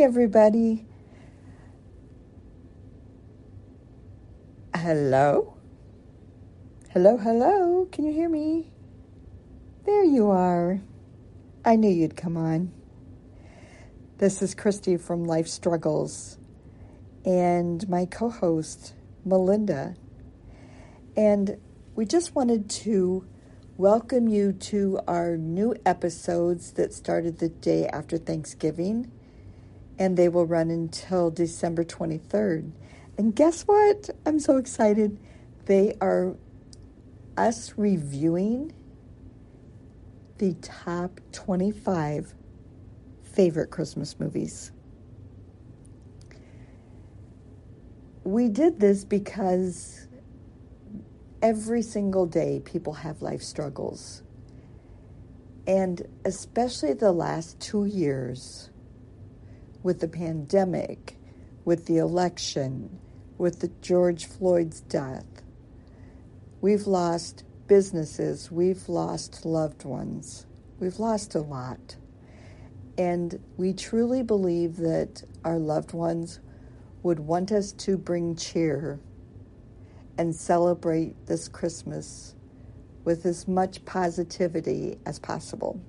Everybody. Hello? Hello, hello. Can you hear me? There you are. I knew you'd come on. This is Christy from Life Struggles and my co host, Melinda. And we just wanted to welcome you to our new episodes that started the day after Thanksgiving, and they will run until December 23rd. And guess what? I'm so excited. They are us reviewing the top 25 favorite Christmas movies. We did this because every single day people have life struggles. And especially the last two years with the pandemic, with the election, with the George Floyd's death, we've lost businesses, we've lost loved ones, we've lost a lot. And we truly believe that our loved ones would want us to bring cheer and celebrate this Christmas with as much positivity as possible.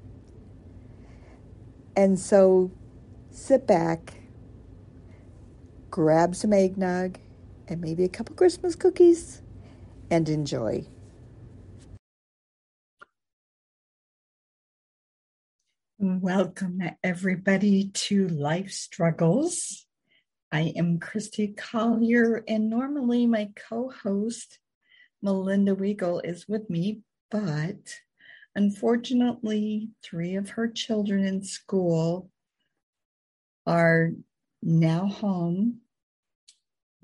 And so sit back, grab some eggnog and maybe a couple Christmas cookies, and enjoy. Welcome, everybody, to Life Struggles. I am Christy Collier, and normally my co host, Melinda Weigel, is with me, but unfortunately, three of her children in school are now home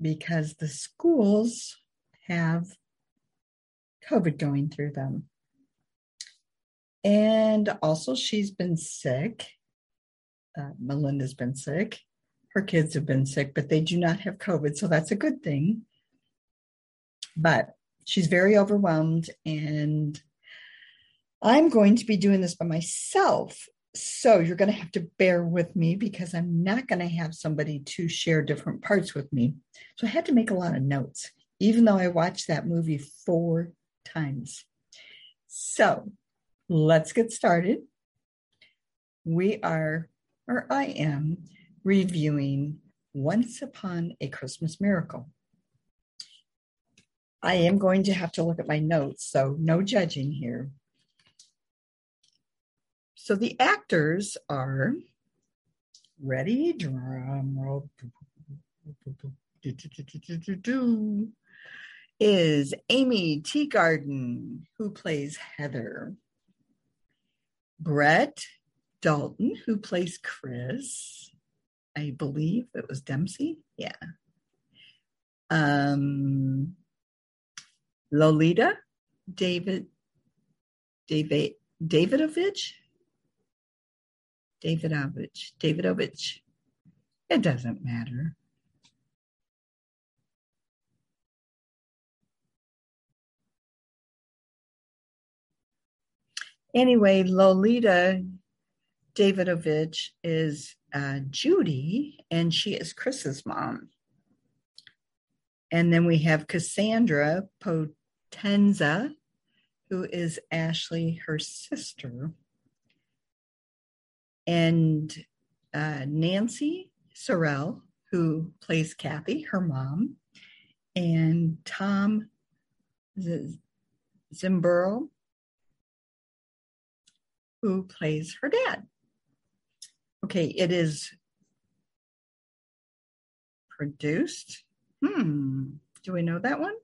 because the schools have COVID going through them. And also, she's been sick. Uh, Melinda's been sick. Her kids have been sick, but they do not have COVID. So that's a good thing. But she's very overwhelmed. And I'm going to be doing this by myself. So you're going to have to bear with me because I'm not going to have somebody to share different parts with me. So I had to make a lot of notes, even though I watched that movie four times. So let's get started. We are, or I am, reviewing Once Upon a Christmas Miracle. I am going to have to look at my notes, so no judging here. So the actors are ready, drum roll, is Aimee Teegarden, who plays Heather. Brett Dalton, who plays Chris. I believe it was Dempsey. Yeah. Um, Lolita, David, David, Davidovich, Davidovich, Davidovich. It doesn't matter. Anyway, Lolita Davidovich is uh, Judy, and she is Chris's mom. And then we have Cassandra Potenza, who is Ashley, her sister. And uh, Nancy Sorrell, who plays Kathy, her mom. And Tom Z- Zimburo, who plays her dad. Okay, it is produced. Hmm, do we know that one?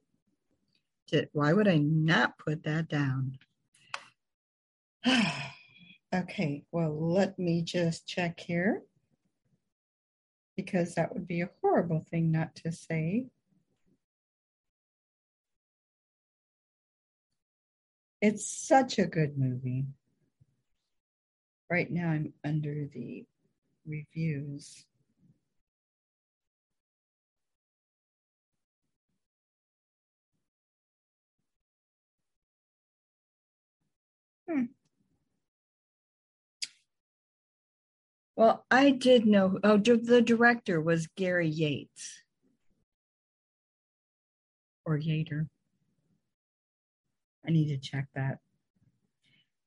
Did, why would I not put that down? okay, well, let me just check here because that would be a horrible thing not to say. It's such a good movie right now I'm under the reviews. Hmm. Well, I did know. Oh, the director was Gary Yates or Yater. I need to check that.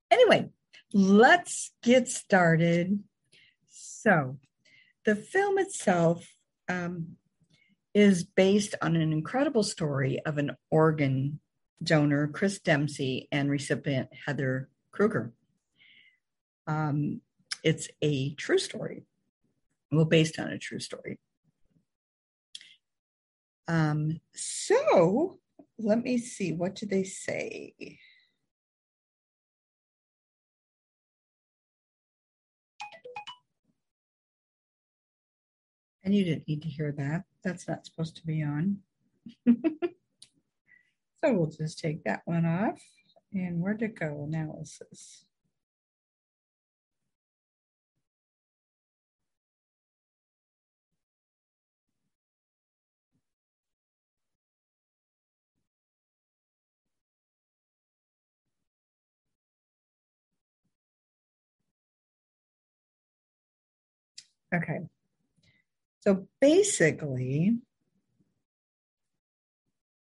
Anyway, let's get started. So, the film itself um, is based on an incredible story of an organ donor, Chris Dempsey, and recipient Heather Krueger. Um, it's a true story, well, based on a true story. Um, so let me see, what do they say? And you didn't need to hear that. That's not supposed to be on. so we'll just take that one off. And where to go analysis? Okay. So basically,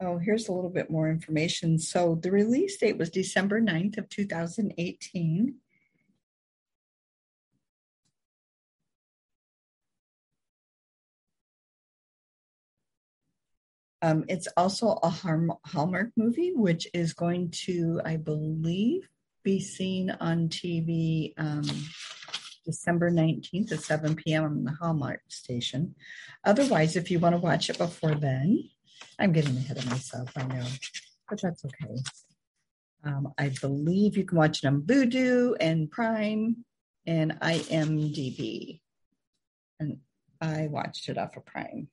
oh, here's a little bit more information. So the release date was December 9th of 2018. Um, it's also a Hallmark movie, which is going to, I believe, be seen on TV um, December 19th at 7 p.m. on the Hallmark station. Otherwise, if you want to watch it before then, I'm getting ahead of myself, I know, but that's okay. Um, I believe you can watch it on Vudu and Prime and IMDb. And I watched it off of Prime.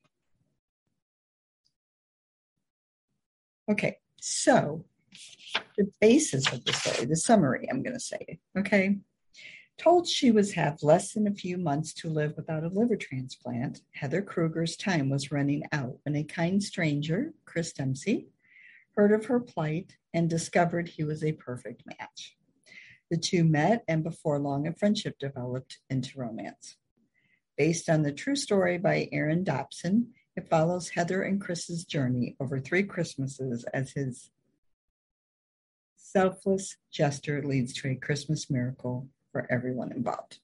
Okay, so the basis of the story, the summary, I'm going to say, okay? Told she was have less than a few months to live without a liver transplant, Heather Krueger's time was running out when a kind stranger, Chris Dempsey, heard of her plight and discovered he was a perfect match. The two met, and before long, a friendship developed into romance. Based on the true story by Aaron Dobson, it follows Heather and Chris's journey over three Christmases as his selfless gesture leads to a Christmas miracle for everyone involved.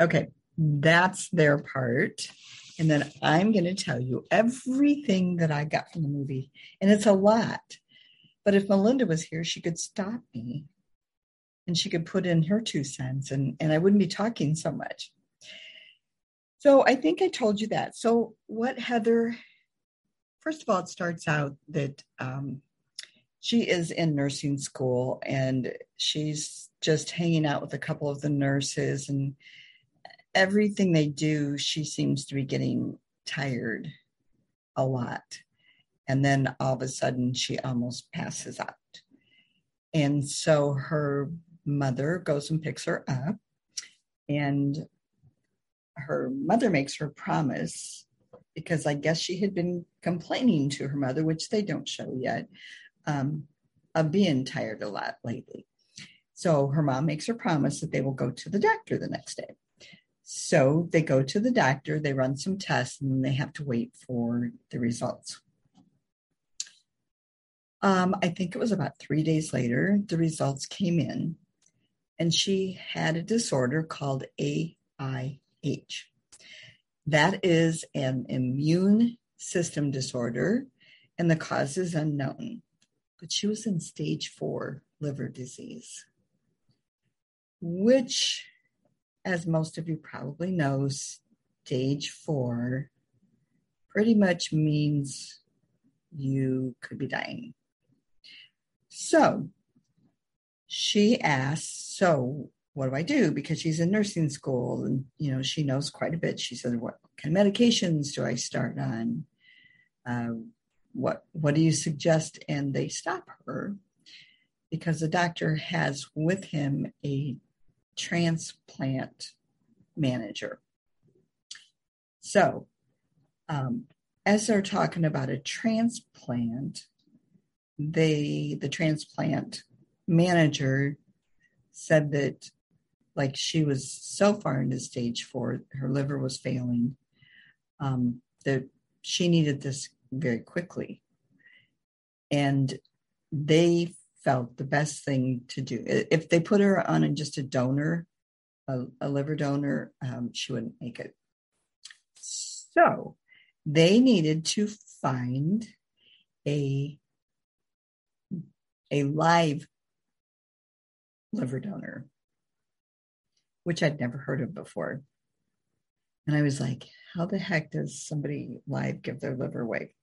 Okay, that's their part. And then I'm going to tell you everything that I got from the movie. And it's a lot. But if Melinda was here, she could stop me and she could put in her two cents and, and I wouldn't be talking so much. So I think I told you that. So, what Heather, first of all, it starts out that um, she is in nursing school and she's just hanging out with a couple of the nurses and everything they do she seems to be getting tired a lot. And then all of a sudden she almost passes out. And so her mother goes and picks her up and her mother makes her promise because i guess she had been complaining to her mother which they don't show yet um, of being tired a lot lately. So her mom makes her promise that they will go to the doctor the next day. So they go to the doctor, they run some tests, and they have to wait for the results. Um, I think it was about three days later, the results came in, and she had a disorder called AIH. That is an immune system disorder, and the cause is unknown but she was in stage four liver disease, which, as most of you probably know, stage four pretty much means you could be dying. So she asked, So what do I do? Because she's in nursing school and you know she knows quite a bit. She said, What kind of medications do I start on? Uh, what what do you suggest? And they stop her because the doctor has with him a transplant manager. So um, as they're talking about a transplant they the transplant manager said that like she was so far into stage four, her liver was failing, um, that she needed this very quickly. And they felt the best thing to do. If they put her on just a donor, a, a liver donor, um, she wouldn't make it. So they needed to find a a live liver donor, which I'd never heard of before. And I was like, how the heck does somebody live give their liver away?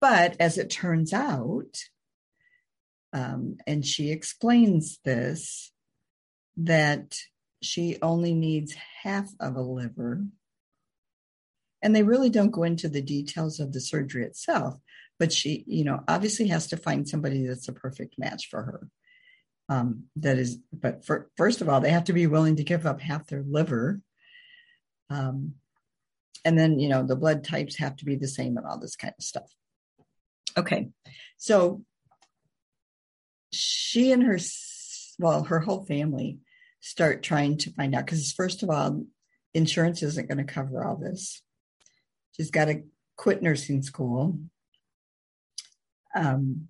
But as it turns out, um, and she explains this, that she only needs half of a liver. And they really don't go into the details of the surgery itself, but she, you know, obviously has to find somebody that's a perfect match for her. Um, that is, but for, first of all, they have to be willing to give up half their liver. Um, and then, you know, the blood types have to be the same and all this kind of stuff. Okay. So she and her, well, her whole family start trying to find out because, first of all, insurance isn't going to cover all this. She's got to quit nursing school. Um,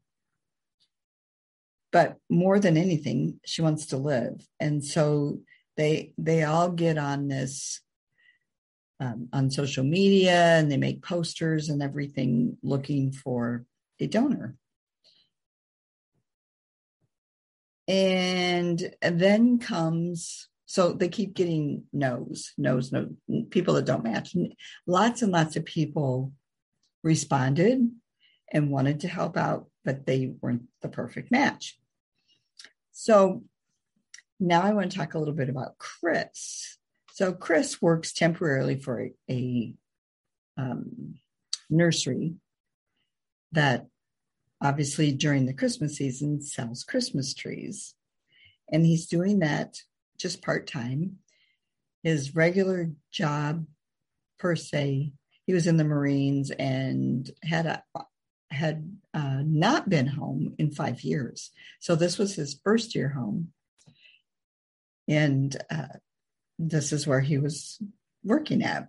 but more than anything, she wants to live, and so they they all get on this um, on social media and they make posters and everything looking for a donor. And then comes, so they keep getting no's, no's, no, people that don't match. Lots and lots of people responded and wanted to help out, but they weren't the perfect match. So now I want to talk a little bit about Chris. So Chris works temporarily for a, a um, nursery that obviously during the Christmas season sells Christmas trees. And he's doing that just part time. His regular job, per se, he was in the Marines and had a, had uh, not been home in five years. So this was his first year home. And uh, this is where he was working at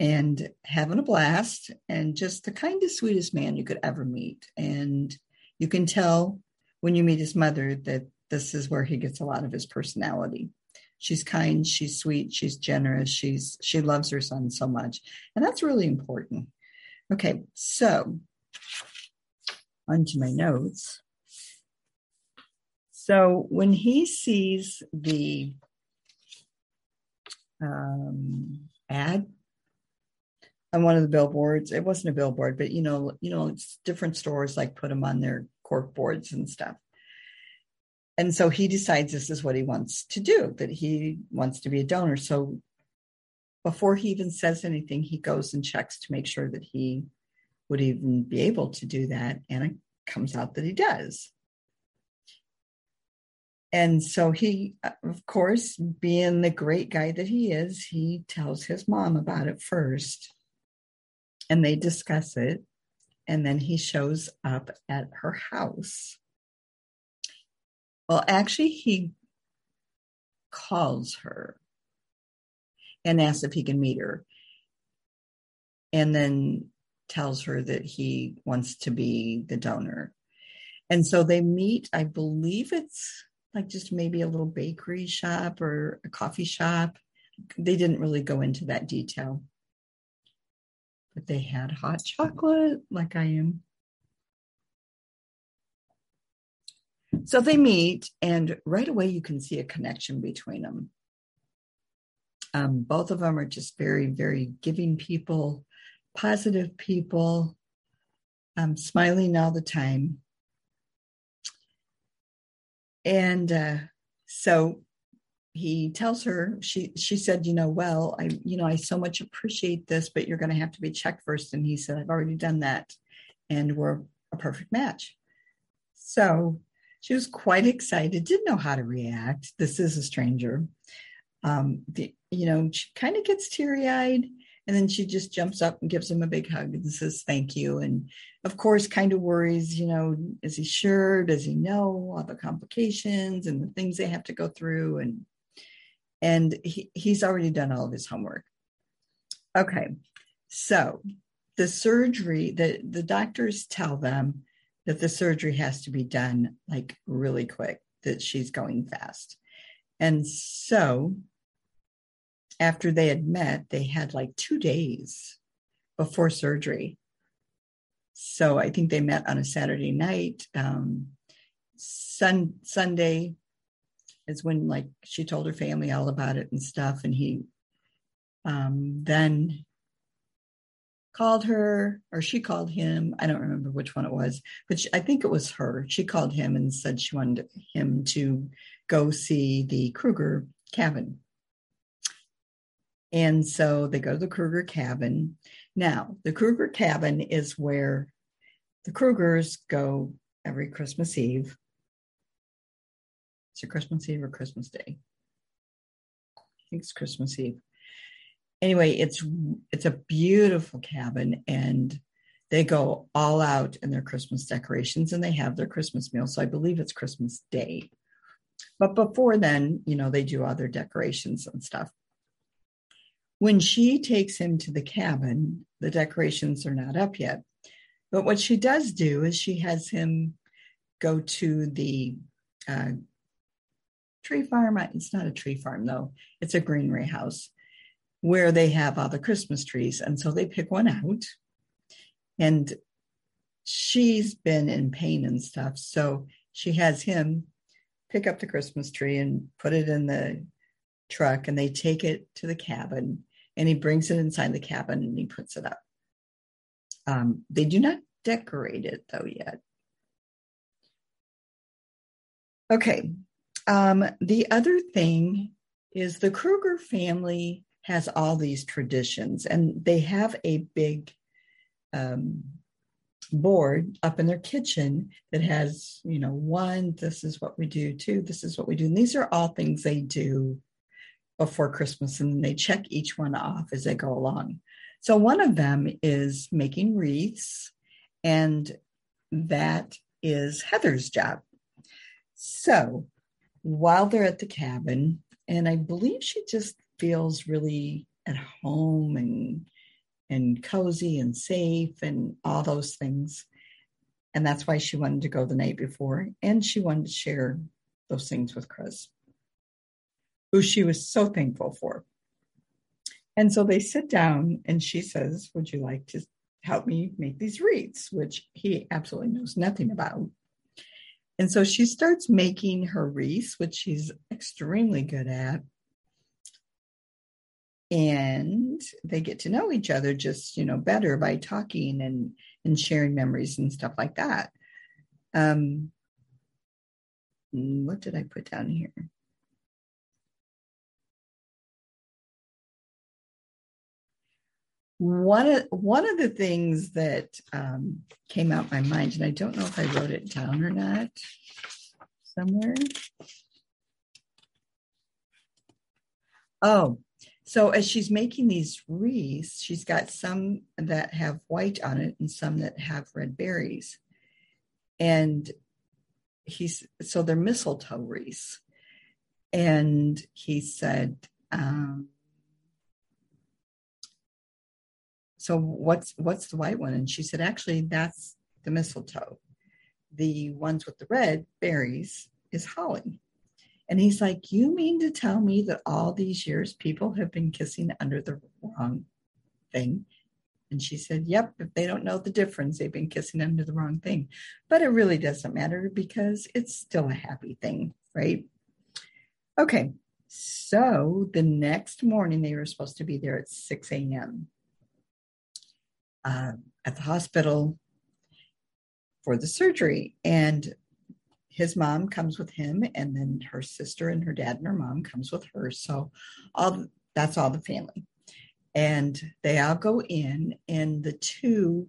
and having a blast and just the kindest, sweetest man you could ever meet. And you can tell when you meet his mother that this is where he gets a lot of his personality. She's kind, she's sweet, she's generous, she's she loves her son so much. And that's really important. Okay, so onto my notes. So when he sees the um, ad on one of the billboards. It wasn't a billboard, but you know, you know, it's different stores like put them on their cork boards and stuff. And so he decides this is what he wants to do, that he wants to be a donor. So before he even says anything, he goes and checks to make sure that he would even be able to do that. And it comes out that he does. And so he, uh, of course, being the great guy that he is, he tells his mom about it first and they discuss it. And then he shows up at her house. Well, actually, he calls her and asks if he can meet her. And then tells her that he wants to be the donor. And so they meet, I believe it's like just maybe a little bakery shop or a coffee shop. They didn't really go into that detail but they had hot chocolate like I am. So they meet, and right away you can see a connection between them. Um, both of them are just very, very giving people, positive people, um, smiling all the time. And uh, so he tells her she she said you know well i you know i so much appreciate this but you're going to have to be checked first. And he said i've already done that and we're a perfect match. So she was quite excited didn't know how to react. This is a stranger. Um the, you know she kind of gets teary-eyed and then she just jumps up and gives him a big hug and says thank you and of course kind of worries you know is he sure does he know all the complications and the things they have to go through and and he, he's already done all of his homework. Okay, so the surgery, the, the doctors tell them that the surgery has to be done like really quick, that she's going fast. And so after they had met, they had like two days before surgery. So I think they met on a Saturday night. Um, sun, Sunday is when like she told her family all about it and stuff. And he um, then called her or she called him. I don't remember which one it was, but she, I think it was her. She called him and said she wanted him to go see the Krueger cabin. And so they go to the Krueger cabin. Now, the Krueger cabin is where the Kruegers go every Christmas Eve. Is it Christmas Eve or Christmas Day? I think it's Christmas Eve. Anyway, it's it's a beautiful cabin and they go all out in their Christmas decorations and they have their Christmas meal. So I believe it's Christmas Day. But before then, you know, they do other decorations and stuff. When she takes him to the cabin, the decorations are not up yet. But what she does do is she has him go to the uh, tree farm. It's not a tree farm, though, it's a greenery house where they have all the Christmas trees. And so they pick one out. And she's been in pain and stuff. So she has him pick up the Christmas tree and put it in the truck and they take it to the cabin and he brings it inside the cabin and he puts it up. Um, they do not decorate it though yet. Okay. Um, the other thing is the Krueger family has all these traditions and they have a big um, board up in their kitchen that has, you know, one, this is what we do, two, this is what we do. And these are all things they do before Christmas and they check each one off as they go along. So one of them is making wreaths, and that is Heather's job. So while they're at the cabin, and I believe she just feels really at home and and cozy and safe and all those things. And that's why she wanted to go the night before. And she wanted to share those things with Chris who she was so thankful for. And so they sit down and she says, Would you like to help me make these wreaths? Which he absolutely knows nothing about. And so she starts making her wreaths, which she's extremely good at. And they get to know each other just, you know, better by talking and and sharing memories and stuff like that. Um, what did I put down here? One of one of the things that um, came out my mind, and I don't know if I wrote it down or not somewhere. Oh, so as she's making these wreaths, she's got some that have white on it and some that have red berries. And he's so they're mistletoe wreaths. And he said, um, so what's what's the white one? And she said actually that's the mistletoe. The ones with the red berries is holly. And he's like you mean to tell me that all these years people have been kissing under the wrong thing? And she said yep if they don't know the difference they've been kissing under the wrong thing. But it really doesn't matter because it's still a happy thing right? Okay so the next morning they were supposed to be there at 6 a.m uh, at the hospital for the surgery. And his mom comes with him, and then her sister and her dad and her mom comes with her. So all that's all the family. And they all go in, and the two,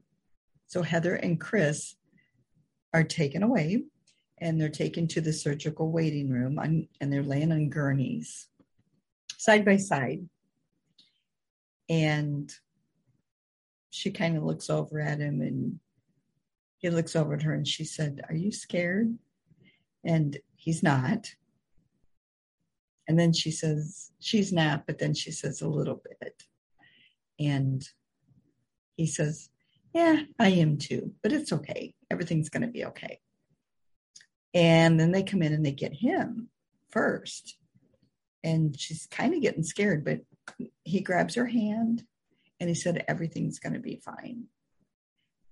so Heather and Chris, are taken away and they're taken to the surgical waiting room on, and they're laying on gurneys side by side. And she kind of looks over at him and he looks over at her and she said, Are you scared? And he's not. And then she says, she's not, but then she says a little bit. And he says, yeah, I am too, but it's okay. Everything's going to be okay. And then they come in and they get him first. And she's kind of getting scared, but he grabs her hand and he said, everything's going to be fine.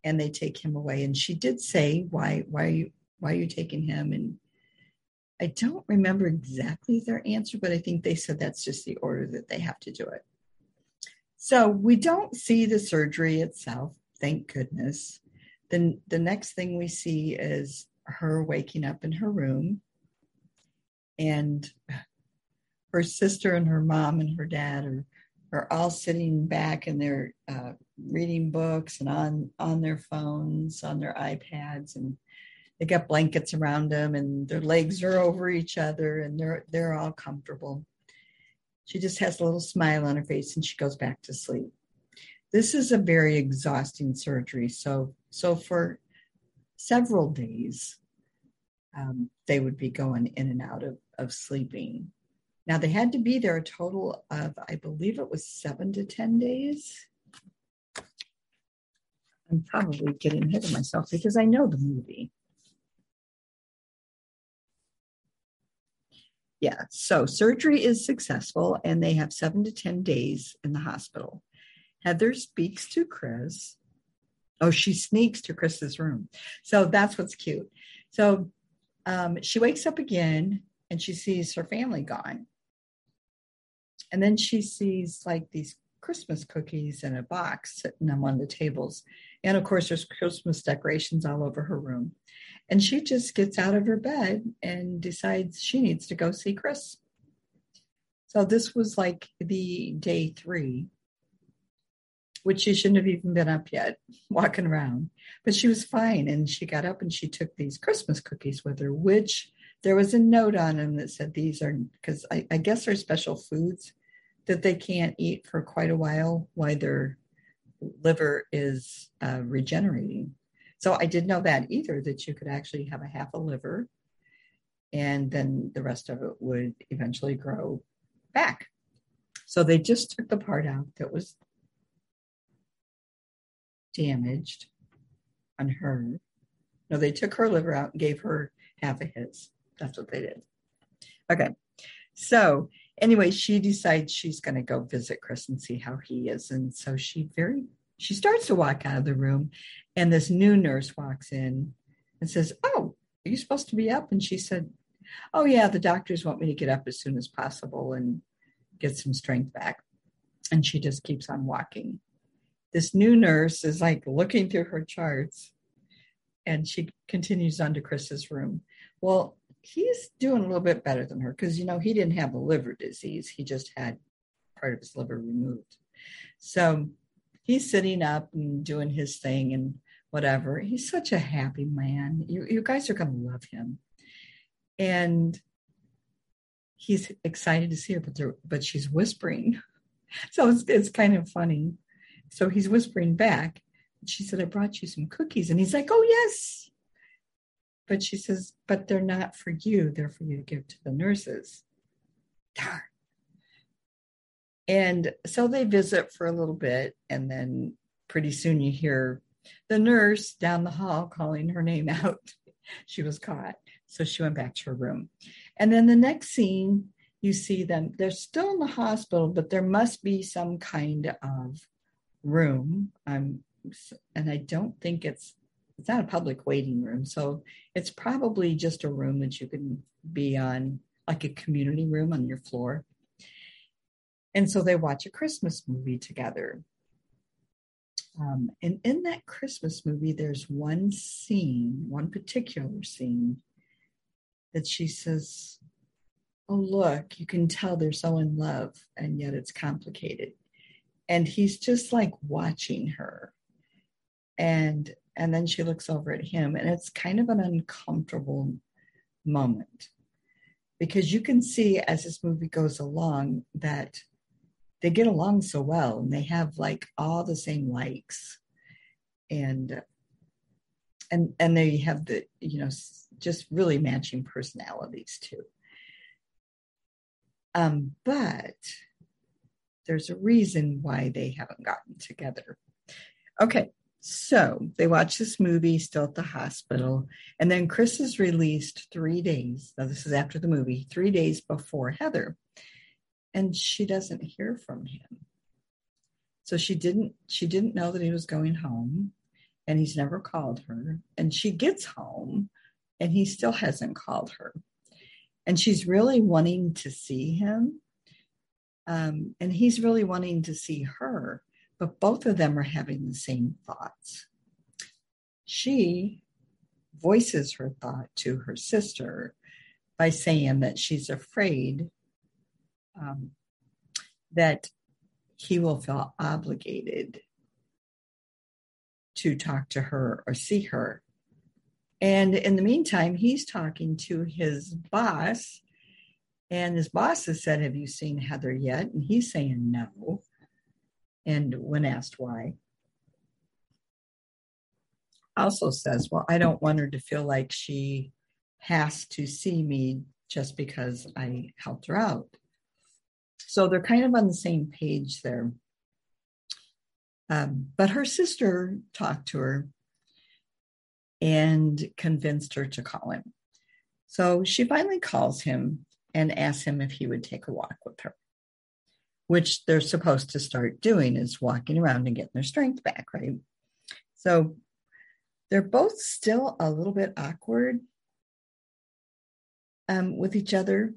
And they take him away. And she did say, why, why are you, why are you taking him? And I don't remember exactly their answer, but I think they said that's just the order that they have to do it. So we don't see the surgery itself, thank goodness. Then the next thing we see is her waking up in her room and her sister and her mom and her dad are are all sitting back and they're uh, reading books and on on their phones on their ipads and they got blankets around them and their legs are over each other and they're they're all comfortable. She just has a little smile on her face and she goes back to sleep. This is a very exhausting surgery so so for several days um, they would be going in and out of, of sleeping now they had to be there a total of i believe it was seven to ten days i'm probably getting ahead of myself because i know the movie Yeah. So surgery is successful and they have seven to 10 days in the hospital. Heather speaks to Chris. Oh, she sneaks to Chris's room. So that's what's cute. So um, she wakes up again and she sees her family gone. And then she sees like these Christmas cookies in a box sitting on one of the tables. And of course, there's Christmas decorations all over her room. And she just gets out of her bed and decides she needs to go see Chris. So this was like the day three, which she shouldn't have even been up yet, walking around. But she was fine. And she got up and she took these Christmas cookies with her, which there was a note on them that said these are, because I, I guess they're special foods that they can't eat for quite a while while their liver is uh, regenerating. So I didn't know that either, that you could actually have a half a liver and then the rest of it would eventually grow back. So they just took the part out that was damaged on her. No, they took her liver out and gave her half of his. That's what they did. Okay. So anyway, she decides she's going to go visit Chris and see how he is. And so she very she starts to walk out of the room, and this new nurse walks in and says, Oh, are you supposed to be up? And she said, Oh, yeah, the doctors want me to get up as soon as possible and get some strength back. And she just keeps on walking. This new nurse is like looking through her charts and she continues on to Chris's room. Well, he's doing a little bit better than her because, you know, he didn't have a liver disease, he just had part of his liver removed. So he's sitting up and doing his thing and whatever. He's such a happy man. You, you guys are going to love him. And he's excited to see her, but, but she's whispering. So it's, it's kind of funny. So he's whispering back. She said, I brought you some cookies. And he's like, Oh, yes. But she says, But they're not for you. They're for you to give to the nurses. Darn. And so they visit for a little bit, and then pretty soon you hear the nurse down the hall calling her name out. she was caught. So she went back to her room. And then the next scene, you see them, they're still in the hospital, but there must be some kind of room. Um, and I don't think it's it's not a public waiting room. So it's probably just a room that you can be on, like a community room on your floor. And so they watch a Christmas movie together. Um, and in that Christmas movie, there's one scene, one particular scene that she says, Oh, look, you can tell they're so in love, and yet it's complicated. And he's just like watching her. And and then she looks over at him, and it's kind of an uncomfortable moment because you can see as this movie goes along that they get along so well and they have like all the same likes. And and and they have the you know just really matching personalities too. Um, but there's a reason why they haven't gotten together. Okay, so they watch this movie still at the hospital, and then Chris is released three days. Now, this is after the movie, three days before Heather, and she doesn't hear from him. So she didn't she didn't know that he was going home, and he's never called her. And she gets home, and he still hasn't called her, and she's really wanting to see him um, and he's really wanting to see her, but both of them are having the same thoughts. She voices her thought to her sister by saying that she's afraid um, that he will feel obligated to talk to her or see her. And in the meantime, he's talking to his boss and his boss has said, Have you seen Heather yet? And he's saying no. And when asked why, also says, Well, I don't want her to feel like she has to see me just because I helped her out. So they're kind of on the same page there. Um, but her sister talked to her and convinced her to call him. So she finally calls him and asks him if he would take a walk with her, which they're supposed to start doing is walking around and getting their strength back, right? So they're both still a little bit awkward um, with each other.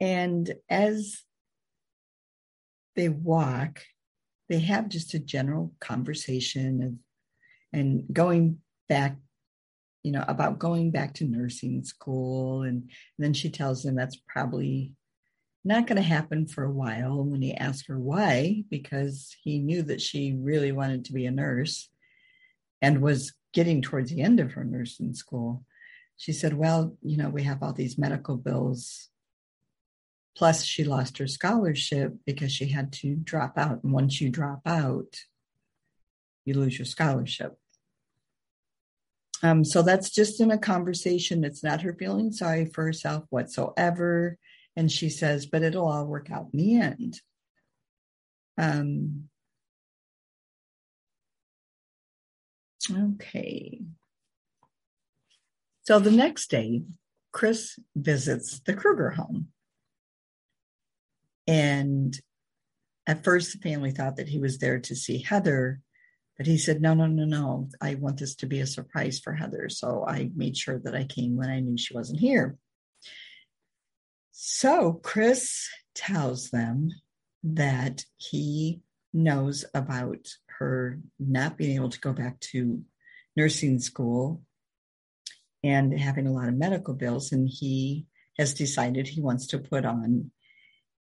And as they walk, they have just a general conversation of, and going back you know, about going back to nursing school. And, and then she tells him that's probably not going to happen for a while. When he asked her why, because he knew that she really wanted to be a nurse and was getting towards the end of her nursing school, she said, Well, you know, we have all these medical bills. Plus, she lost her scholarship because she had to drop out. And once you drop out, you lose your scholarship. Um, so that's just in a conversation. It's not her feeling sorry for herself whatsoever. And she says, but it'll all work out in the end. Um, okay. So the next day, Chris visits the Krueger home. And at first, the family thought that he was there to see Heather, but he said, no, no, no, no. I want this to be a surprise for Heather. So I made sure that I came when I knew she wasn't here. So Chris tells them that he knows about her not being able to go back to nursing school and having a lot of medical bills. And he has decided he wants to put on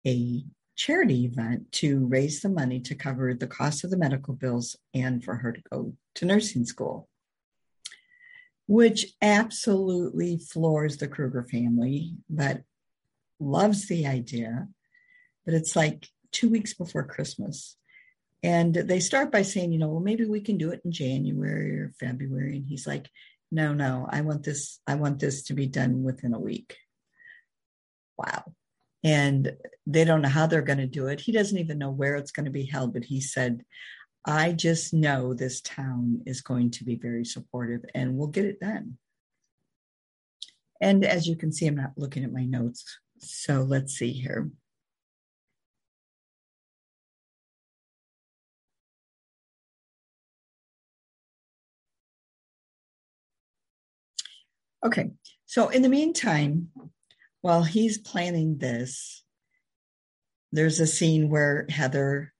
a charity event to raise the money to cover the cost of the medical bills and for her to go to nursing school, which absolutely floors the Krueger family, but loves the idea. But it's like two weeks before Christmas. And they start by saying, you know, well, maybe we can do it in January or February. And he's like, no, no, I want this, I want this to be done within a week. Wow and they don't know how they're going to do it. He doesn't even know where it's going to be held, but he said, I just know this town is going to be very supportive and we'll get it done. And as you can see, I'm not looking at my notes. So let's see here. Okay, so in the meantime, while he's planning this, there's a scene where Heather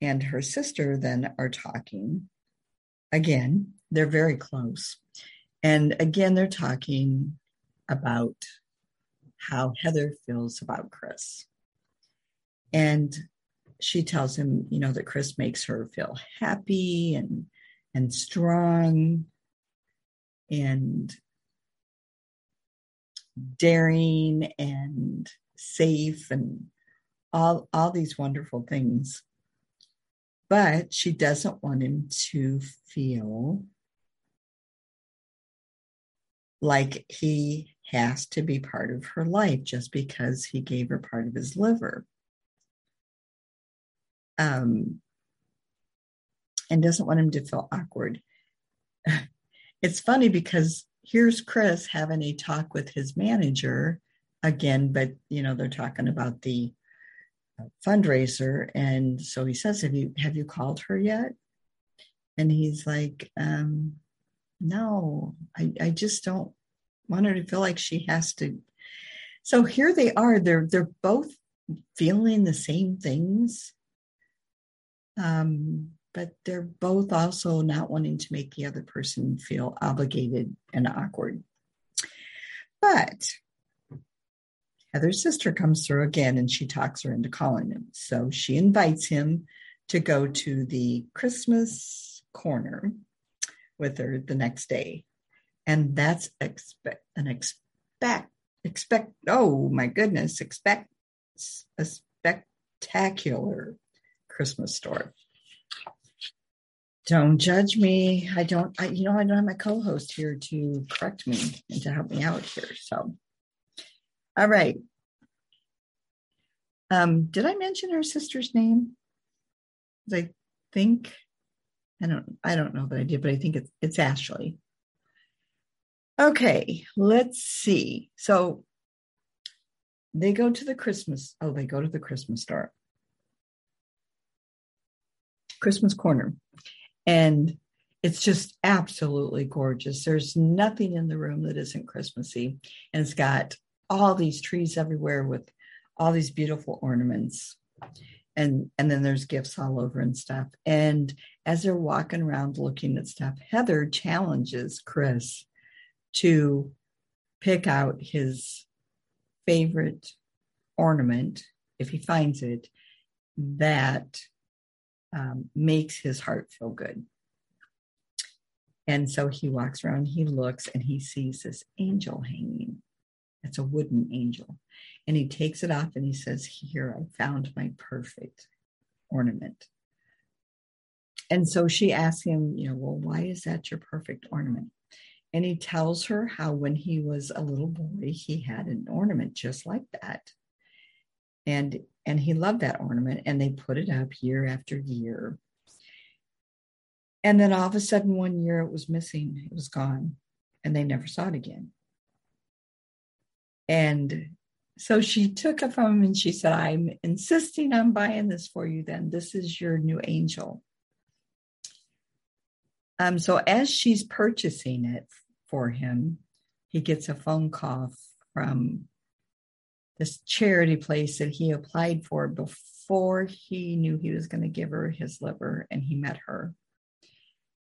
and her sister then are talking. Again, they're very close. And again, they're talking about how Heather feels about Chris. And she tells him, you know, that Chris makes her feel happy and and strong and daring and safe and all all these wonderful things but she doesn't want him to feel like he has to be part of her life just because he gave her part of his liver. Um, and doesn't want him to feel awkward. it's funny because here's Chris having a talk with his manager again, but you know, they're talking about the fundraiser. And so he says, Have you have you called her yet? And he's like, um, no, I, I just don't want her to feel like she has to. So here they are. They're they're both feeling the same things. Um, but they're both also not wanting to make the other person feel obligated and awkward. But Heather's sister comes through again and she talks her into calling him. So she invites him to go to the Christmas corner with her the next day. And that's expect an expect expect oh my goodness, expect a spectacular Christmas store. Don't judge me. I don't, I, you know, I don't have my co-host here to correct me and to help me out here. So, all right. Um, did I mention her sister's name? I think I don't I don't know that I did, but I think it's it's Ashley. Okay, let's see. So they go to the Christmas. Oh, they go to the Christmas store. Christmas corner. And it's just absolutely gorgeous. There's nothing in the room that isn't Christmassy. And it's got all these trees everywhere with all these beautiful ornaments and and then there's gifts all over and stuff and as they're walking around looking at stuff heather challenges chris to pick out his favorite ornament if he finds it that um, makes his heart feel good and so he walks around he looks and he sees this angel hanging it's a wooden angel and he takes it off and he says, Here, I found my perfect ornament. And so she asks him, you know, well, why is that your perfect ornament? And he tells her how when he was a little boy, he had an ornament just like that. And and he loved that ornament and they put it up year after year. And then all of a sudden one year it was missing, it was gone, and they never saw it again. And so she took it from him and she said, I'm insisting on buying this for you then. This is your new angel. Um, so as she's purchasing it for him, he gets a phone call from this charity place that he applied for before he knew he was going to give her his liver and he met her.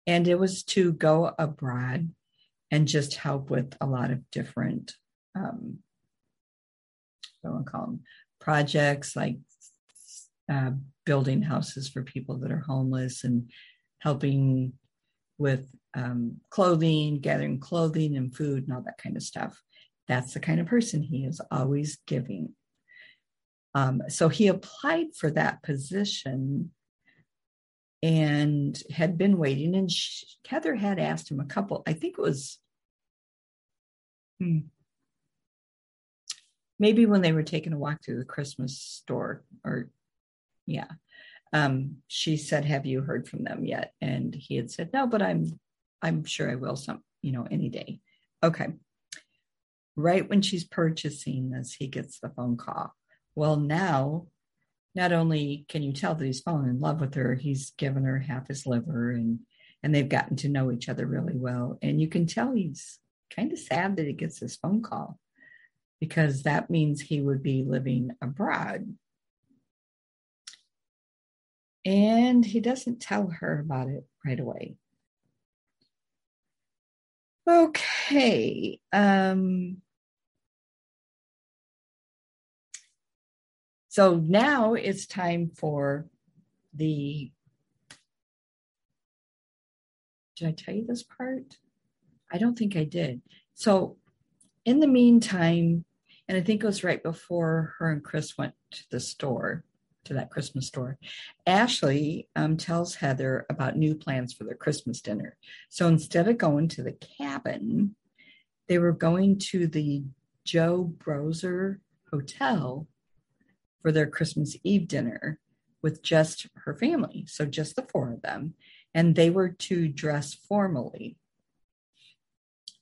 And it was to go abroad and just help with a lot of different um, I call them projects like uh, building houses for people that are homeless and helping with um, clothing, gathering clothing and food and all that kind of stuff. That's the kind of person he is always giving. Um, so he applied for that position and had been waiting. And she, Heather had asked him a couple, I think it was hmm, maybe when they were taking a walk through the Christmas store or yeah. Um, she said, Have you heard from them yet? And he had said, No, but I'm I'm sure I will some, you know, any day. Okay. Right when she's purchasing this, he gets the phone call. Well, now not only can you tell that he's fallen in love with her, he's given her half his liver and and they've gotten to know each other really well. And you can tell he's kind of sad that he gets this phone call because that means he would be living abroad. And he doesn't tell her about it right away. Okay. Um, so now it's time for the. Did I tell you this part? I don't think I did. So, in the meantime, and I think it was right before her and Chris went to the store, to that Christmas store. Ashley um, tells Heather about new plans for their Christmas dinner. So instead of going to the cabin, they were going to the Joe Brozer Hotel for their Christmas Eve dinner with just her family. So just the four of them. And they were to dress formally.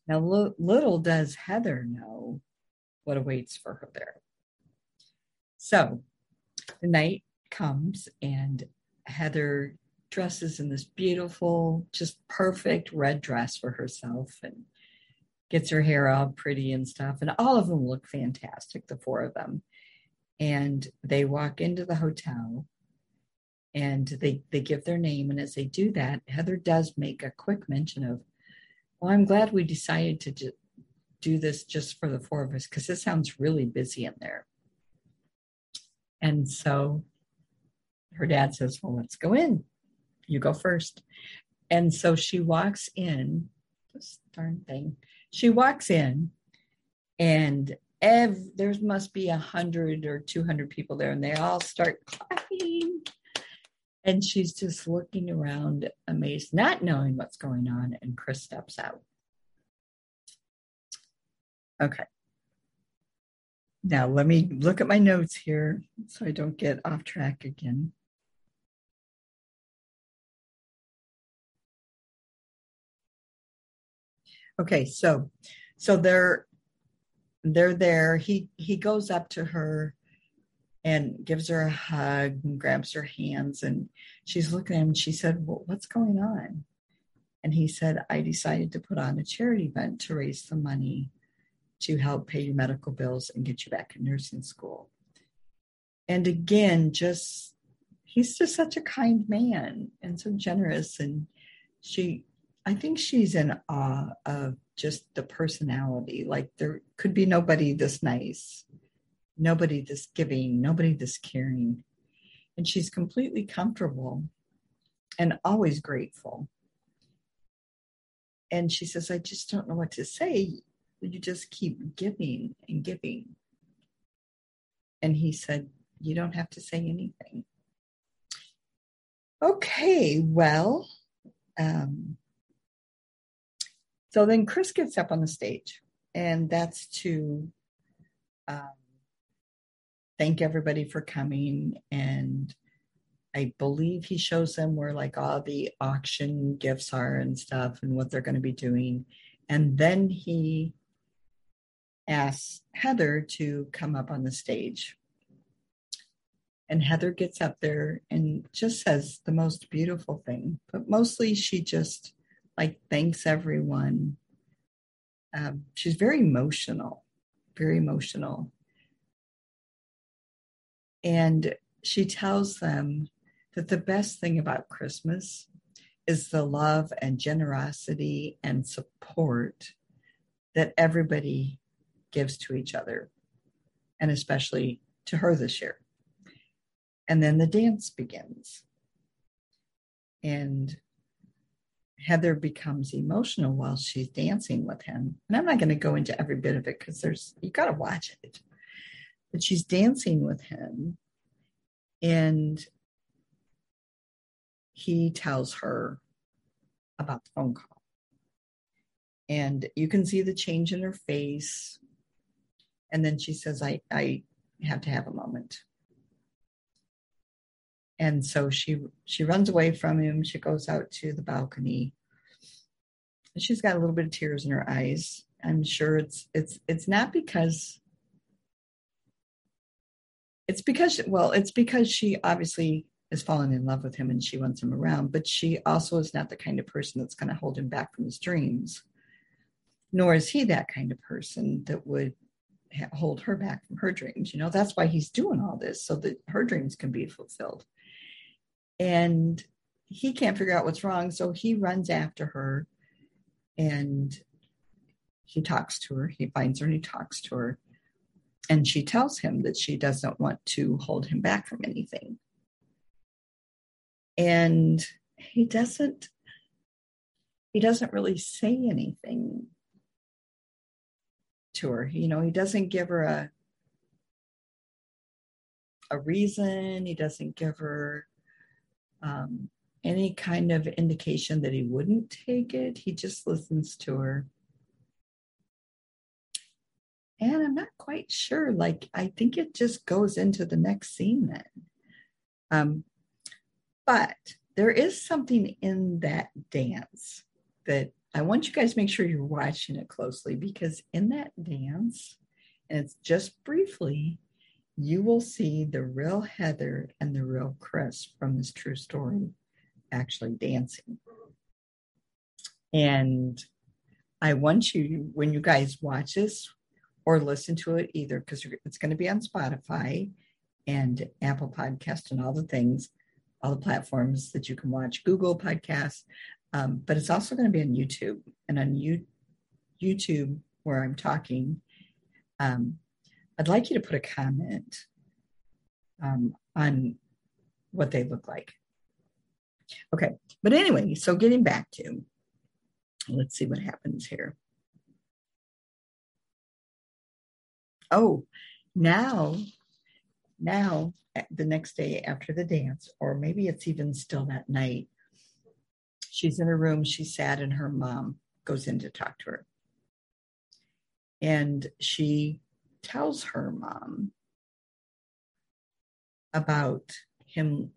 Now, little does Heather know what awaits for her there. So the night comes, and Heather dresses in this beautiful, just perfect red dress for herself and gets her hair all pretty and stuff. And all of them look fantastic, the four of them. And they walk into the hotel and they, they give their name. And as they do that, Heather does make a quick mention of, well, I'm glad we decided to do this just for the four of us because it sounds really busy in there. And so her dad says, Well, let's go in. You go first. And so she walks in, this darn thing. She walks in, and ev- there must be a hundred or 200 people there, and they all start clapping. And she's just looking around, amazed, not knowing what's going on. And Chris steps out. Okay. Now, let me look at my notes here so I don't get off track again. Okay, so so they're they're there. He he goes up to her and gives her a hug and grabs her hands and she's looking at him. and She said, well, "What's going on?" And he said, "I decided to put on a charity event to raise some money to help pay your medical bills and get you back in nursing school. And again, just he's just such a kind man and so generous. And she, I think she's in awe of just the personality. Like there could be nobody this nice, nobody this giving, nobody this caring. And she's completely comfortable and always grateful. And she says, I just don't know what to say you just keep giving and giving? And he said, You don't have to say anything. Okay, well, um, so then Chris gets up on the stage, and that's to um, thank everybody for coming. And I believe he shows them where like all the auction gifts are and stuff and what they're going to be doing. And then he asks Heather to come up on the stage. And Heather gets up there and just says the most beautiful thing, but mostly she just like thanks everyone. Um, she's very emotional, very emotional. And she tells them that the best thing about Christmas is the love and generosity and support that everybody gives to each other, and especially to her this year. And then the dance begins. And Heather becomes emotional while she's dancing with him. And I'm not going to go into every bit of it because there's, you got to watch it. But she's dancing with him. And he tells her about the phone call. And you can see the change in her face and then she says, I, I have to have a moment. And so she she runs away from him. She goes out to the balcony. She's got a little bit of tears in her eyes. I'm sure it's it's it's not because it's because well it's because she obviously has fallen in love with him and she wants him around but she also is not the kind of person that's going to hold him back from his dreams nor is he that kind of person that would hold her back from her dreams. You know, that's why he's doing all this so that her dreams can be fulfilled. And he can't figure out what's wrong. So he runs after her and he talks to her. He finds her and he talks to her. And she tells him that she doesn't want to hold him back from anything. And he doesn't he doesn't really say anything to her. You know, he doesn't give her a a reason. He doesn't give her um, any kind of indication that he wouldn't take it. He just listens to her. and I'm not quite sure. Like, I think it just goes into the next scene then. Um, but there is something in that dance that I want you guys to make sure you're watching it closely because in that dance, and it's just briefly, you will see the real Heather and the real Chris from this true story actually dancing. And I want you, when you guys watch this or listen to it, either because it's going to be on Spotify and Apple Podcast and all the things, all the platforms that you can watch, Google Podcasts, um, but it's also going to be on YouTube and on U- YouTube where I'm talking. Um, I'd like you to put a comment um, on what they look like. Okay, but anyway, so getting back to, let's see what happens here. Oh, now, now the next day after the dance, or maybe it's even still that night, she's in her room, she's sad, and her mom goes in to talk to her. And she tells her mom about him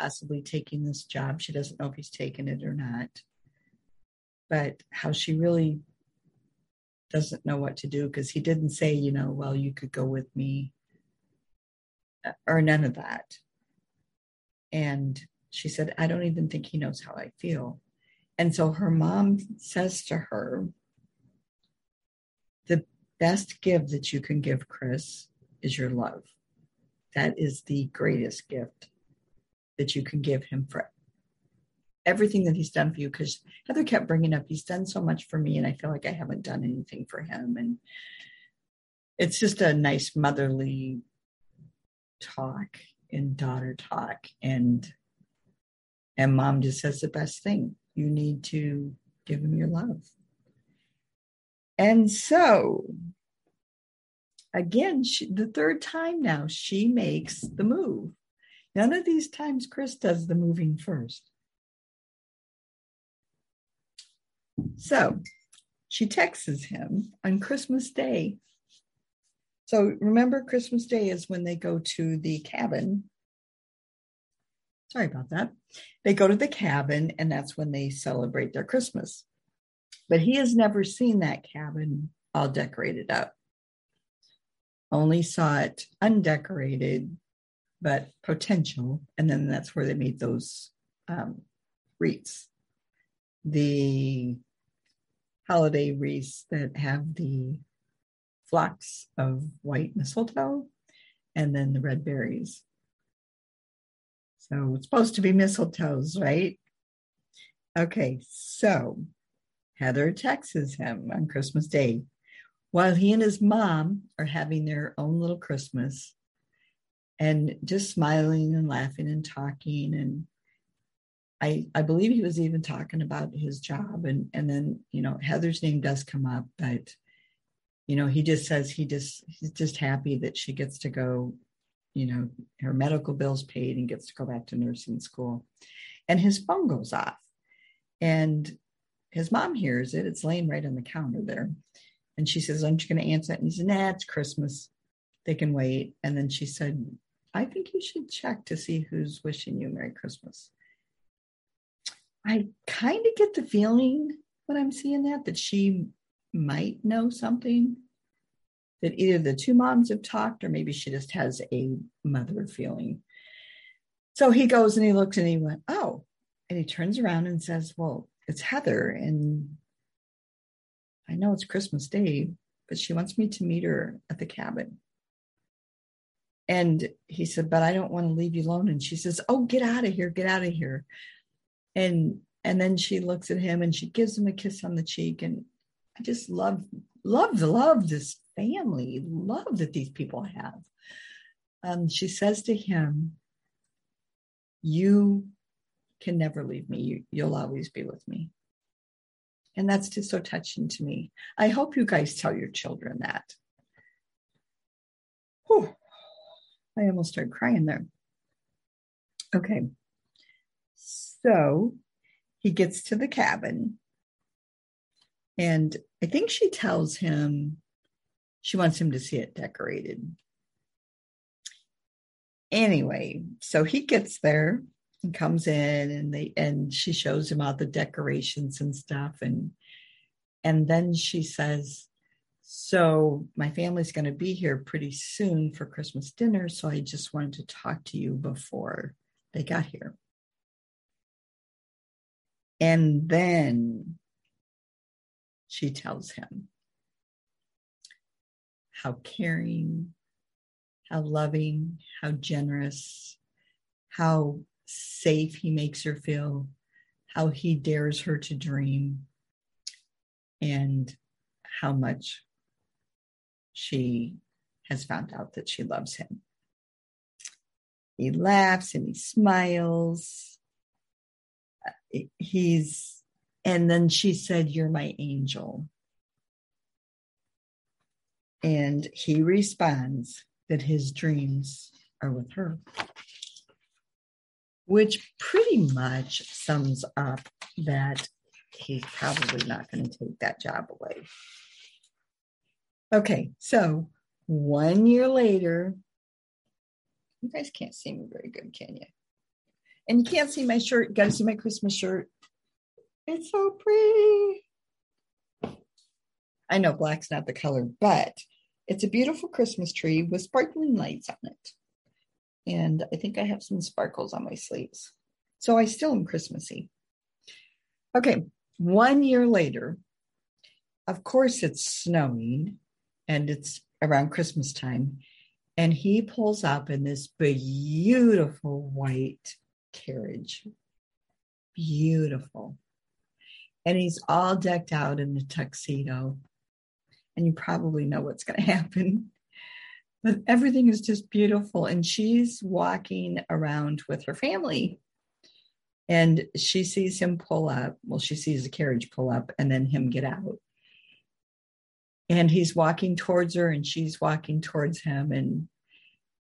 possibly taking this job. She doesn't know if he's taken it or not, but how she really doesn't know what to do because he didn't say, you know, well, you could go with me uh, or none of that. And she said, I don't even think he knows how I feel. And so her mom says to her, the best gift that you can give Chris is your love. That is the greatest gift that you can give him for everything that he's done for you. Because Heather kept bringing up, he's done so much for me, and I feel like I haven't done anything for him. And it's just a nice motherly talk and daughter talk. And and mom just says the best thing you need to give him your love. And so again, she, the third time now, she makes the move. None of these times Chris does the moving first. So she texts him on Christmas Day. So remember, Christmas Day is when they go to the cabin. Sorry about that. They go to the cabin, and that's when they celebrate their Christmas. But he has never seen that cabin all decorated up only saw it undecorated, but potential. And then that's where they made those um, wreaths. The holiday wreaths that have the flocks of white mistletoe and then the red berries. So it's supposed to be mistletoes, right? Okay, so Heather texts him on Christmas Day while he and his mom are having their own little Christmas and just smiling and laughing and talking. And I, I believe he was even talking about his job. And, and then, you know, Heather's name does come up, but, you know, he just says he just, he's just happy that she gets to go, you know, her medical bills paid and gets to go back to nursing school. And his phone goes off. And his mom hears it. It's laying right on the counter there. And she says, Aren't you going to answer it? And he said, Nah, it's Christmas. They can wait. And then she said, I think you should check to see who's wishing you Merry Christmas. I kind of get the feeling when I'm seeing that, that she might know something that either the two moms have talked or maybe she just has a mother feeling. So he goes and he looks and he went, Oh, and he turns around and says, Well, it's Heather. And I know it's Christmas Day, but she wants me to meet her at the cabin. And he said, But I don't want to leave you alone. And she says, Oh, get out of here, get out of here. And and then she looks at him and she gives him a kiss on the cheek. And I just love, love, love this family, love that these people have. Um, she says to him, You can never leave me. You, you'll always be with me. And that's just so touching to me. I hope you guys tell your children that. Whew. I almost started crying there. Okay. So he gets to the cabin. And I think she tells him she wants him to see it decorated. Anyway, so he gets there and comes in and they and she shows him all the decorations and stuff and and then she says so my family's going to be here pretty soon for christmas dinner so i just wanted to talk to you before they got here and then she tells him how caring how loving how generous how safe he makes her feel, how he dares her to dream, and how much she has found out that she loves him. He laughs and he smiles. He's, and then she said, You're my angel. And he responds that his dreams are with her which pretty much sums up that he's probably not going to take that job away. Okay, so one year later, you guys can't see me very good, can you? And you can't see my shirt. You got to see my Christmas shirt. It's so pretty. I know black's not the color, but it's a beautiful Christmas tree with sparkling lights on it and I think I have some sparkles on my sleeves. So I still am Christmassy. Okay, one year later, of course it's snowing and it's around Christmas time. And he pulls up in this beautiful white carriage. Beautiful. And he's all decked out in a tuxedo. And you probably know what's going to happen but everything is just beautiful. And she's walking around with her family. And she sees him pull up. Well, she sees the carriage pull up and then him get out. And he's walking towards her and she's walking towards him. And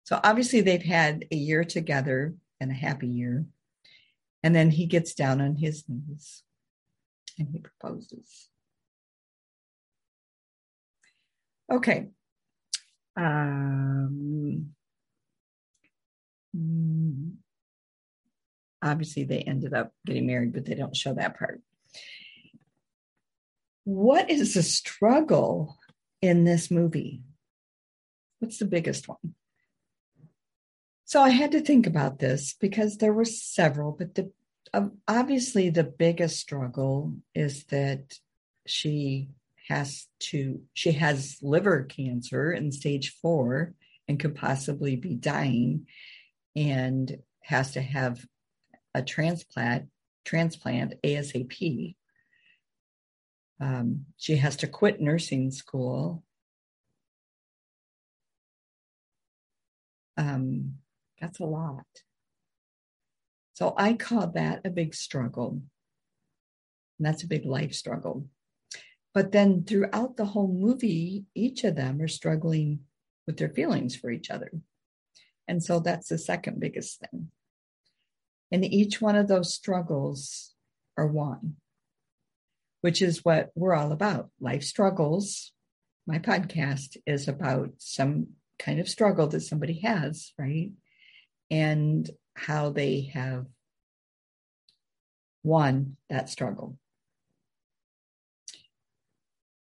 so obviously they've had a year together and a happy year. And then he gets down on his knees and he proposes. Okay, um, mm, obviously, they ended up getting married, but they don't show that part. What is the struggle in this movie? What's the biggest one? So I had to think about this because there were several, but the obviously the biggest struggle is that she has to, she has liver cancer in stage four and could possibly be dying and has to have a transplant, transplant ASAP. Um, she has to quit nursing school. Um, that's a lot. So I call that a big struggle. And that's a big life struggle. But then throughout the whole movie, each of them are struggling with their feelings for each other. And so that's the second biggest thing. And each one of those struggles are one, which is what we're all about. Life struggles. My podcast is about some kind of struggle that somebody has, right? And how they have won that struggle.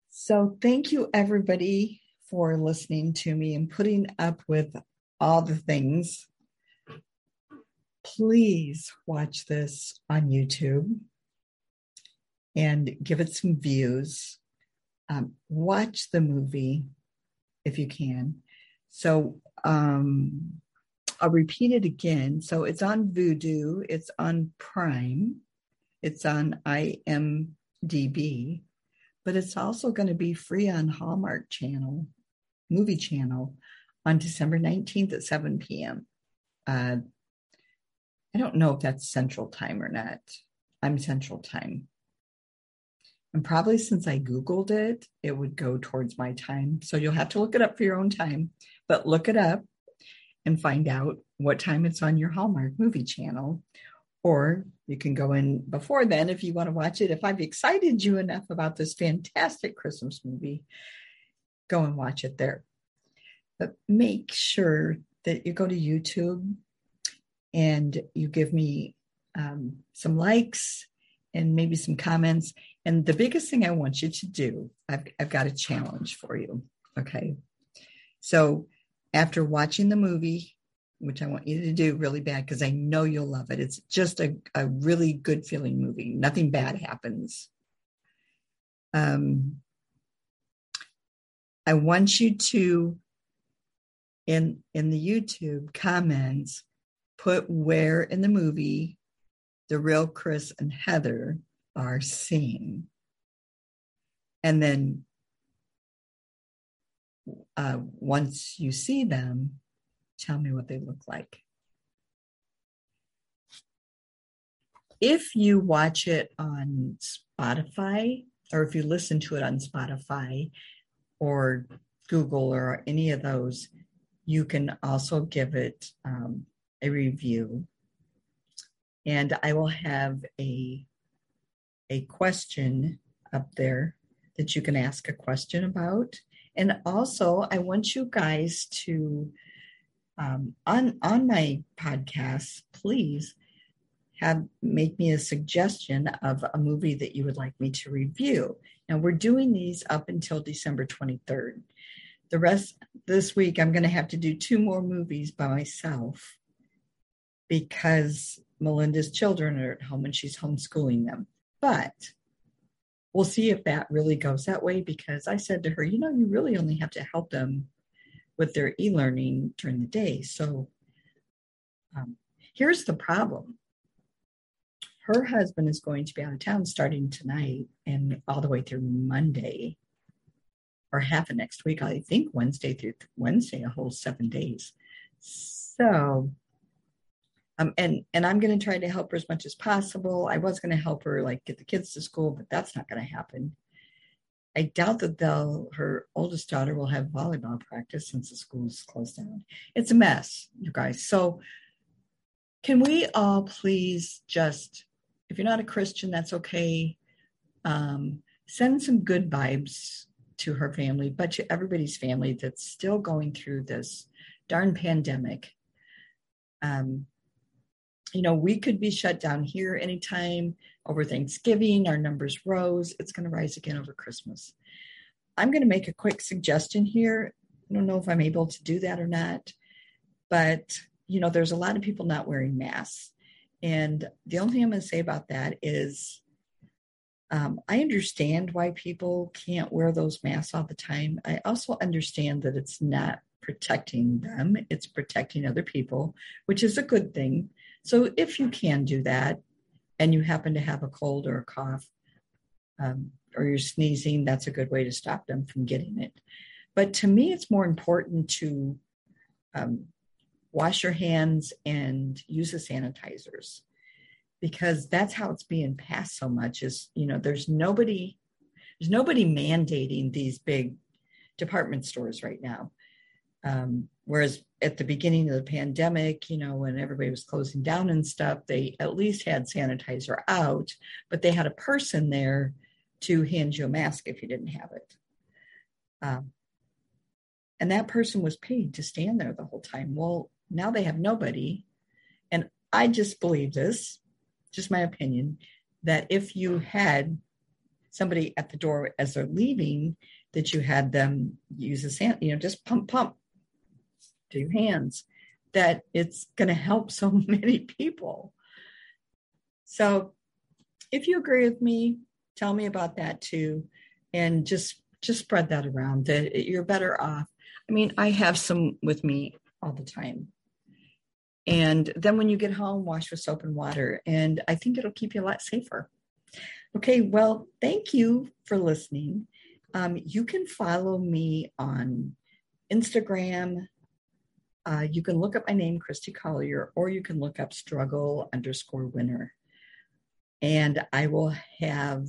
So, thank you everybody for listening to me and putting up with all the things. Please watch this on YouTube and give it some views. Um, watch the movie if you can. So, um, I'll repeat it again. So, it's on Vudu, it's on Prime, it's on IMDb but it's also going to be free on Hallmark Channel, Movie Channel, on December 19th at 7 p.m. Uh, I don't know if that's Central Time or not. I'm Central Time. And probably since I Googled it, it would go towards my time. So you'll have to look it up for your own time, but look it up and find out what time it's on your Hallmark movie channel or you can go in before then if you want to watch it. If I've excited you enough about this fantastic Christmas movie, go and watch it there. But make sure that you go to YouTube and you give me um, some likes and maybe some comments. And the biggest thing I want you to do, I've, I've got a challenge for you. Okay. So after watching the movie, which I want you to do really bad because I know you'll love it. It's just a, a really good feeling movie. Nothing bad happens. Um, I want you to in in the YouTube comments put where in the movie the real Chris and Heather are seen. And then uh, once you see them, tell me what they look like. If you watch it on Spotify, or if you listen to it on Spotify or Google or any of those, you can also give it um, a review. And I will have a, a question up there that you can ask a question about. And also, I want you guys to um, on on my podcast, please have make me a suggestion of a movie that you would like me to review. Now we're doing these up until December 23rd. The rest this week, I'm going to have to do two more movies by myself because Melinda's children are at home and she's homeschooling them. But we'll see if that really goes that way because I said to her, you know, you really only have to help them with their e learning during the day. So um, here's the problem her husband is going to be out of town starting tonight and all the way through Monday or half of next week. I think Wednesday through Wednesday, a whole seven days. So, um, and and I'm going to try to help her as much as possible. I was going to help her like get the kids to school, but that's not going to happen. I doubt that they'll, her oldest daughter will have volleyball practice since the school's closed down. It's a mess, you guys. So, can we all please just, if you're not a Christian, that's okay. Um, send some good vibes to her family, but to everybody's family that's still going through this darn pandemic. Um, you know, we could be shut down here anytime over Thanksgiving. Our numbers rose. It's going to rise again over Christmas. I'm going to make a quick suggestion here. I don't know if I'm able to do that or not, but you know, there's a lot of people not wearing masks. And the only thing I'm going to say about that is um, I understand why people can't wear those masks all the time. I also understand that it's not protecting them, it's protecting other people, which is a good thing. So if you can do that and you happen to have a cold or a cough um, or you're sneezing, that's a good way to stop them from getting it. But to me, it's more important to um, wash your hands and use the sanitizers because that's how it's being passed so much is you know there's nobody there's nobody mandating these big department stores right now um, whereas at the beginning of the pandemic, you know, when everybody was closing down and stuff, they at least had sanitizer out, but they had a person there to hand you a mask if you didn't have it. Um, and that person was paid to stand there the whole time. Well, now they have nobody. And I just believe this, just my opinion, that if you had somebody at the door as they're leaving, that you had them use a san, you know, just pump, pump, your hands that it's going to help so many people. So if you agree with me, tell me about that too. And just just spread that around that you're better off. I mean, I have some with me all the time. And then when you get home, wash with soap and water. And I think it'll keep you a lot safer. Okay, well, thank you for listening. Um, you can follow me on Instagram, uh, you can look up my name, Christy Collier, or you can look up struggle underscore winner. And I will have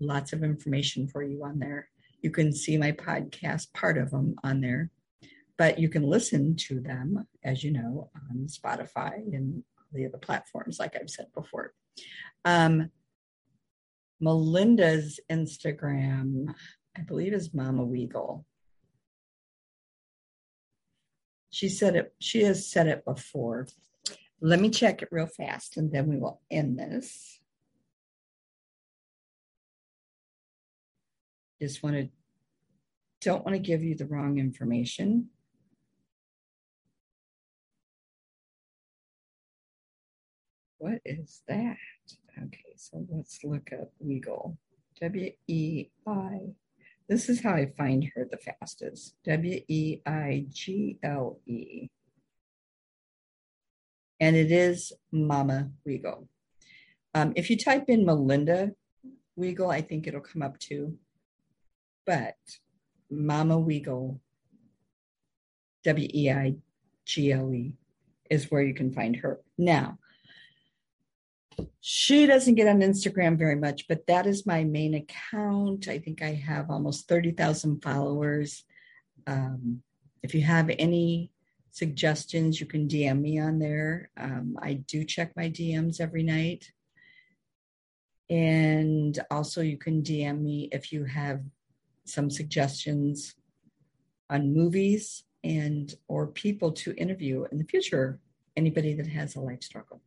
lots of information for you on there. You can see my podcast, part of them on there, but you can listen to them, as you know, on Spotify and the other platforms, like I've said before. Um, Melinda's Instagram I believe is Mama Weigle. She said it, she has said it before. Let me check it real fast and then we will end this. Just want to, don't want to give you the wrong information. What is that? Okay, so let's look up Weigle. W E I. This is how I find her the fastest. W E I G L E. And it is Mama Weigle. Um, if you type in Melinda Weigle, I think it'll come up too. But Mama Weigle, W E I G L E, is where you can find her. Now, she doesn't get on Instagram very much, but that is my main account. I think I have almost 30,000 followers. Um, if you have any suggestions, you can DM me on there. Um, I do check my DMs every night. And also, you can DM me if you have some suggestions on movies and or people to interview in the future anybody that has a life struggle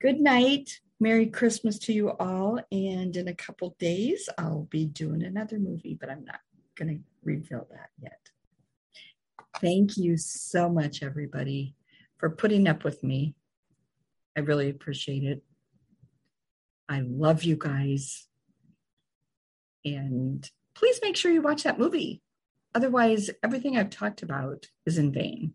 good night. Merry Christmas to you all. And in a couple days, I'll be doing another movie, but I'm not going to reveal that yet. Thank you so much, everybody, for putting up with me. I really appreciate it. I love you guys. And please make sure you watch that movie. Otherwise, everything I've talked about is in vain.